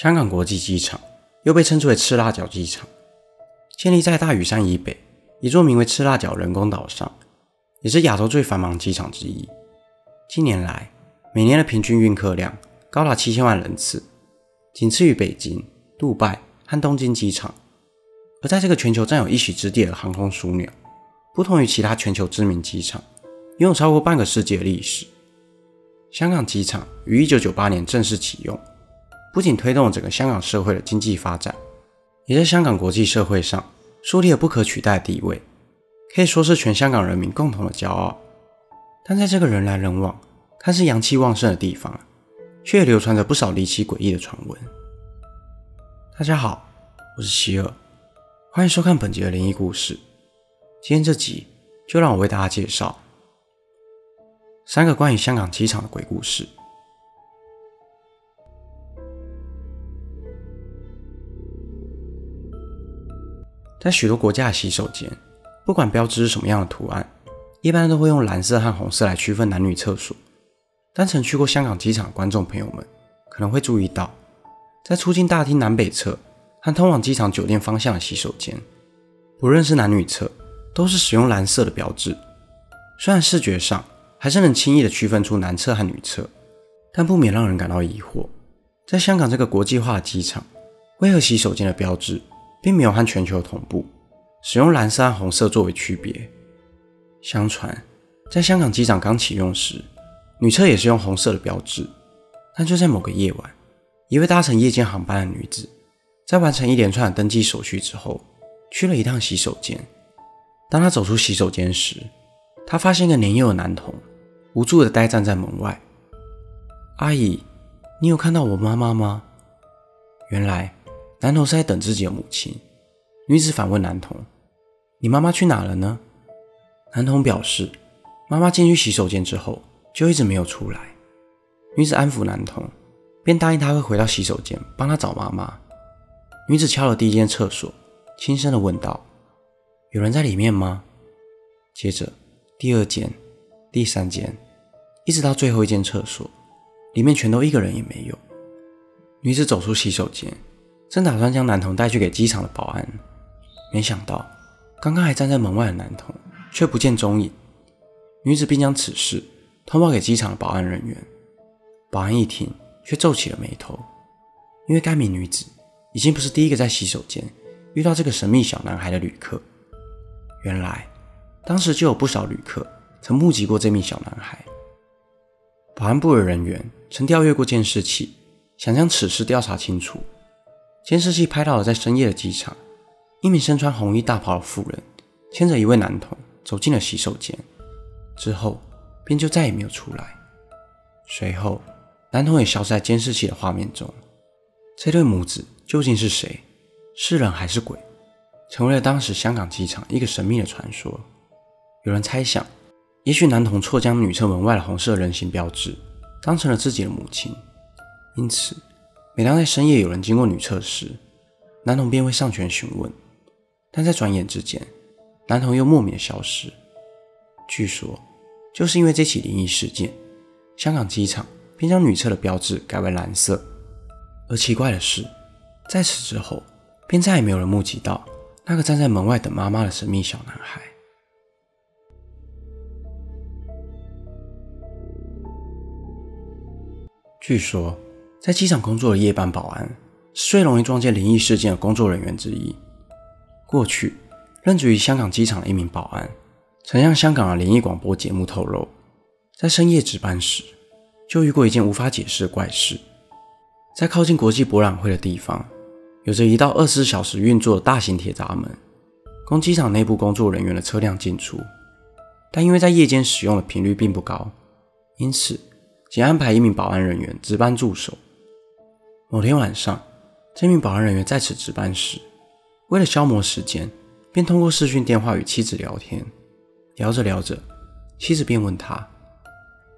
香港国际机场又被称之为赤辣角机场，建立在大屿山以北一座名为赤辣角人工岛上，也是亚洲最繁忙机场之一。近年来，每年的平均运客量高达七千万人次，仅次于北京、杜拜和东京机场。而在这个全球占有一席之地的航空枢纽，不同于其他全球知名机场，拥有超过半个世纪的历史。香港机场于一九九八年正式启用。不仅推动了整个香港社会的经济发展，也在香港国际社会上树立了不可取代的地位，可以说是全香港人民共同的骄傲。但在这个人来人往、看似阳气旺盛的地方，却也流传着不少离奇诡异的传闻。大家好，我是希尔，欢迎收看本集的灵异故事。今天这集就让我为大家介绍三个关于香港机场的鬼故事。在许多国家的洗手间，不管标志是什么样的图案，一般都会用蓝色和红色来区分男女厕所。但曾去过香港机场的观众朋友们可能会注意到，在出境大厅南北侧和通往机场酒店方向的洗手间，不论是男女厕，都是使用蓝色的标志。虽然视觉上还是能轻易的区分出男厕和女厕，但不免让人感到疑惑：在香港这个国际化的机场，为何洗手间的标志？并没有和全球同步，使用蓝色和红色作为区别。相传，在香港机场刚启用时，女厕也是用红色的标志。但就在某个夜晚，一位搭乘夜间航班的女子，在完成一连串的登机手续之后，去了一趟洗手间。当她走出洗手间时，她发现一个年幼的男童无助地呆站在门外。阿姨，你有看到我妈妈吗？原来。男童是在等自己的母亲。女子反问男童：“你妈妈去哪了呢？”男童表示：“妈妈进去洗手间之后，就一直没有出来。”女子安抚男童，便答应他会回到洗手间帮他找妈妈。女子敲了第一间厕所，轻声的问道：“有人在里面吗？”接着，第二间、第三间，一直到最后一间厕所，里面全都一个人也没有。女子走出洗手间。正打算将男童带去给机场的保安，没想到刚刚还站在门外的男童却不见踪影。女子并将此事通报给机场的保安人员。保安一听，却皱起了眉头，因为该名女子已经不是第一个在洗手间遇到这个神秘小男孩的旅客。原来，当时就有不少旅客曾目击过这名小男孩。保安部的人员曾调阅过监视器，想将此事调查清楚。监视器拍到了在深夜的机场，一名身穿红衣大袍的妇人牵着一位男童走进了洗手间，之后便就再也没有出来。随后，男童也消失在监视器的画面中。这对母子究竟是谁？是人还是鬼？成为了当时香港机场一个神秘的传说。有人猜想，也许男童错将女厕门外的红色人形标志当成了自己的母亲，因此。每当在深夜有人经过女厕时，男童便会上前询问，但在转眼之间，男童又莫名消失。据说，就是因为这起灵异事件，香港机场便将女厕的标志改为蓝色。而奇怪的是，在此之后，便再也没有人目击到那个站在门外等妈妈的神秘小男孩。据说。在机场工作的夜班保安是最容易撞见灵异事件的工作人员之一。过去，任职于香港机场的一名保安曾向香港的灵异广播节目透露，在深夜值班时就遇过一件无法解释的怪事。在靠近国际博览会的地方，有着一道二十四小时运作的大型铁闸门，供机场内部工作人员的车辆进出。但因为在夜间使用的频率并不高，因此仅安排一名保安人员值班驻守。某天晚上，这名保安人员在此值班时，为了消磨时间，便通过视讯电话与妻子聊天。聊着聊着，妻子便问他：“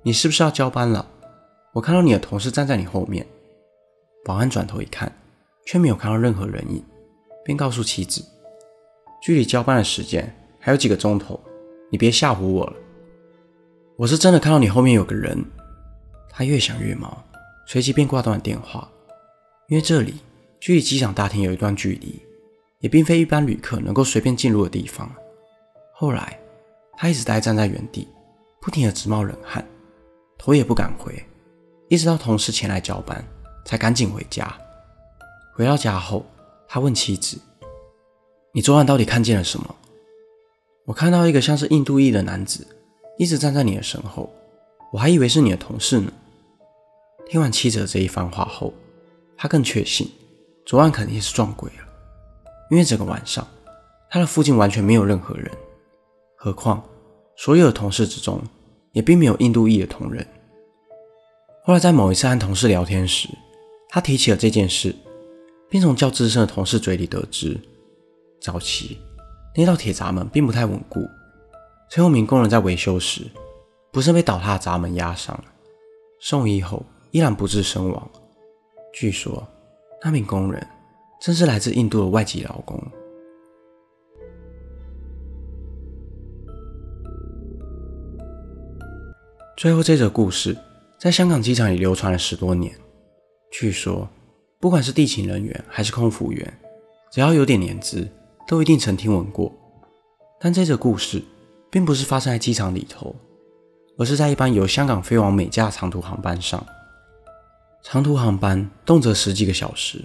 你是不是要交班了？我看到你的同事站在你后面。”保安转头一看，却没有看到任何人影，便告诉妻子：“距离交班的时间还有几个钟头，你别吓唬我了。我是真的看到你后面有个人。”他越想越毛，随即便挂断了电话。因为这里距离机场大厅有一段距离，也并非一般旅客能够随便进入的地方。后来，他一直呆站在原地，不停地直冒冷汗，头也不敢回，一直到同事前来交班，才赶紧回家。回到家后，他问妻子：“你昨晚到底看见了什么？”我看到一个像是印度裔的男子，一直站在你的身后，我还以为是你的同事呢。听完妻子的这一番话后，他更确信昨晚肯定是撞鬼了，因为整个晚上他的附近完全没有任何人，何况所有的同事之中也并没有印度裔的同仁。后来在某一次和同事聊天时，他提起了这件事，并从较资深的同事嘴里得知，早期。那道铁闸门并不太稳固，崔永明工人在维修时，不慎被倒塌的闸门压伤，送医后依然不治身亡。据说那名工人正是来自印度的外籍劳工。最后，这则故事在香港机场里流传了十多年。据说，不管是地勤人员还是空服员，只要有点年资。都一定曾听闻过，但这则故事并不是发生在机场里头，而是在一班由香港飞往美加的长途航班上。长途航班动辄十几个小时，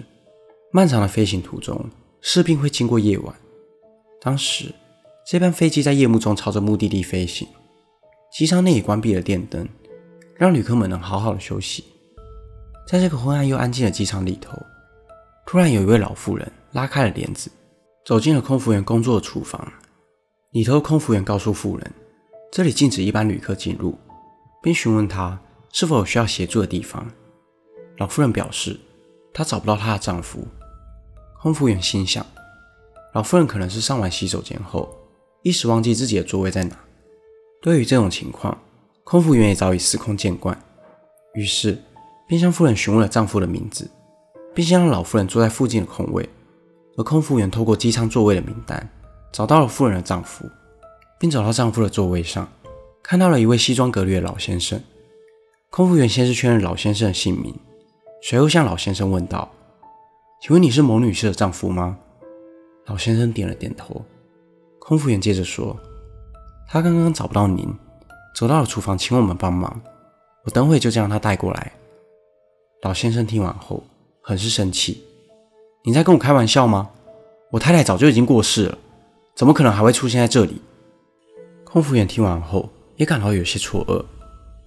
漫长的飞行途中势必会经过夜晚。当时这班飞机在夜幕中朝着目的地飞行，机舱内也关闭了电灯，让旅客们能好好的休息。在这个昏暗又安静的机场里头，突然有一位老妇人拉开了帘子。走进了空服员工作的厨房，里头空服员告诉妇人，这里禁止一般旅客进入，并询问她是否有需要协助的地方。老妇人表示，她找不到她的丈夫。空服员心想，老夫人可能是上完洗手间后，一时忘记自己的座位在哪。对于这种情况，空服员也早已司空见惯，于是便向夫人询问了丈夫的名字，并先让老夫人坐在附近的空位。而空服员透过机舱座位的名单，找到了夫人的丈夫，并走到丈夫的座位上，看到了一位西装革履的老先生。空服员先是确认老先生的姓名，随后向老先生问道：“请问你是某女士的丈夫吗？”老先生点了点头。空服员接着说：“他刚刚找不到您，走到了厨房，请我们帮忙。我等会就将他带过来。”老先生听完后，很是生气。你在跟我开玩笑吗？我太太早就已经过世了，怎么可能还会出现在这里？空服员听完后也感到有些错愕。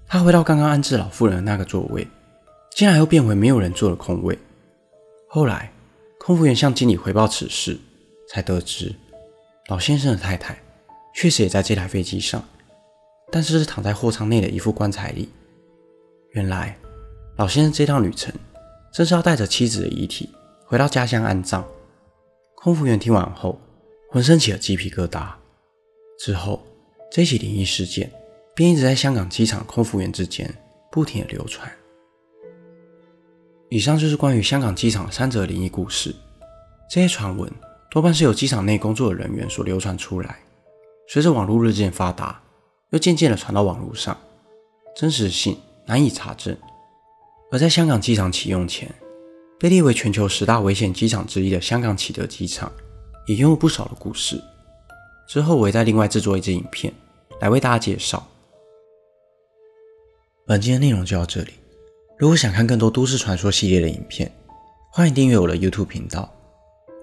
他回到刚刚安置老妇人的那个座位，竟然又变回没有人坐的空位。后来，空服员向经理回报此事，才得知老先生的太太确实也在这台飞机上，但是是躺在货舱内的一副棺材里。原来，老先生这趟旅程正是要带着妻子的遗体。回到家乡安葬，空服员听完后浑身起了鸡皮疙瘩。之后，这起灵异事件便一直在香港机场空服员之间不停的流传。以上就是关于香港机场三则灵异故事。这些传闻多半是由机场内工作的人员所流传出来，随着网络日渐发达，又渐渐的传到网络上，真实性难以查证。而在香港机场启用前，被列为全球十大危险机场之一的香港启德机场，也拥有不少的故事。之后我会再另外制作一支影片来为大家介绍。本期的内容就到这里。如果想看更多都市传说系列的影片，欢迎订阅我的 YouTube 频道。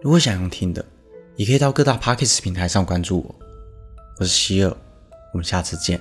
如果想要听的，也可以到各大 Podcast 平台上关注我。我是希尔，我们下次见。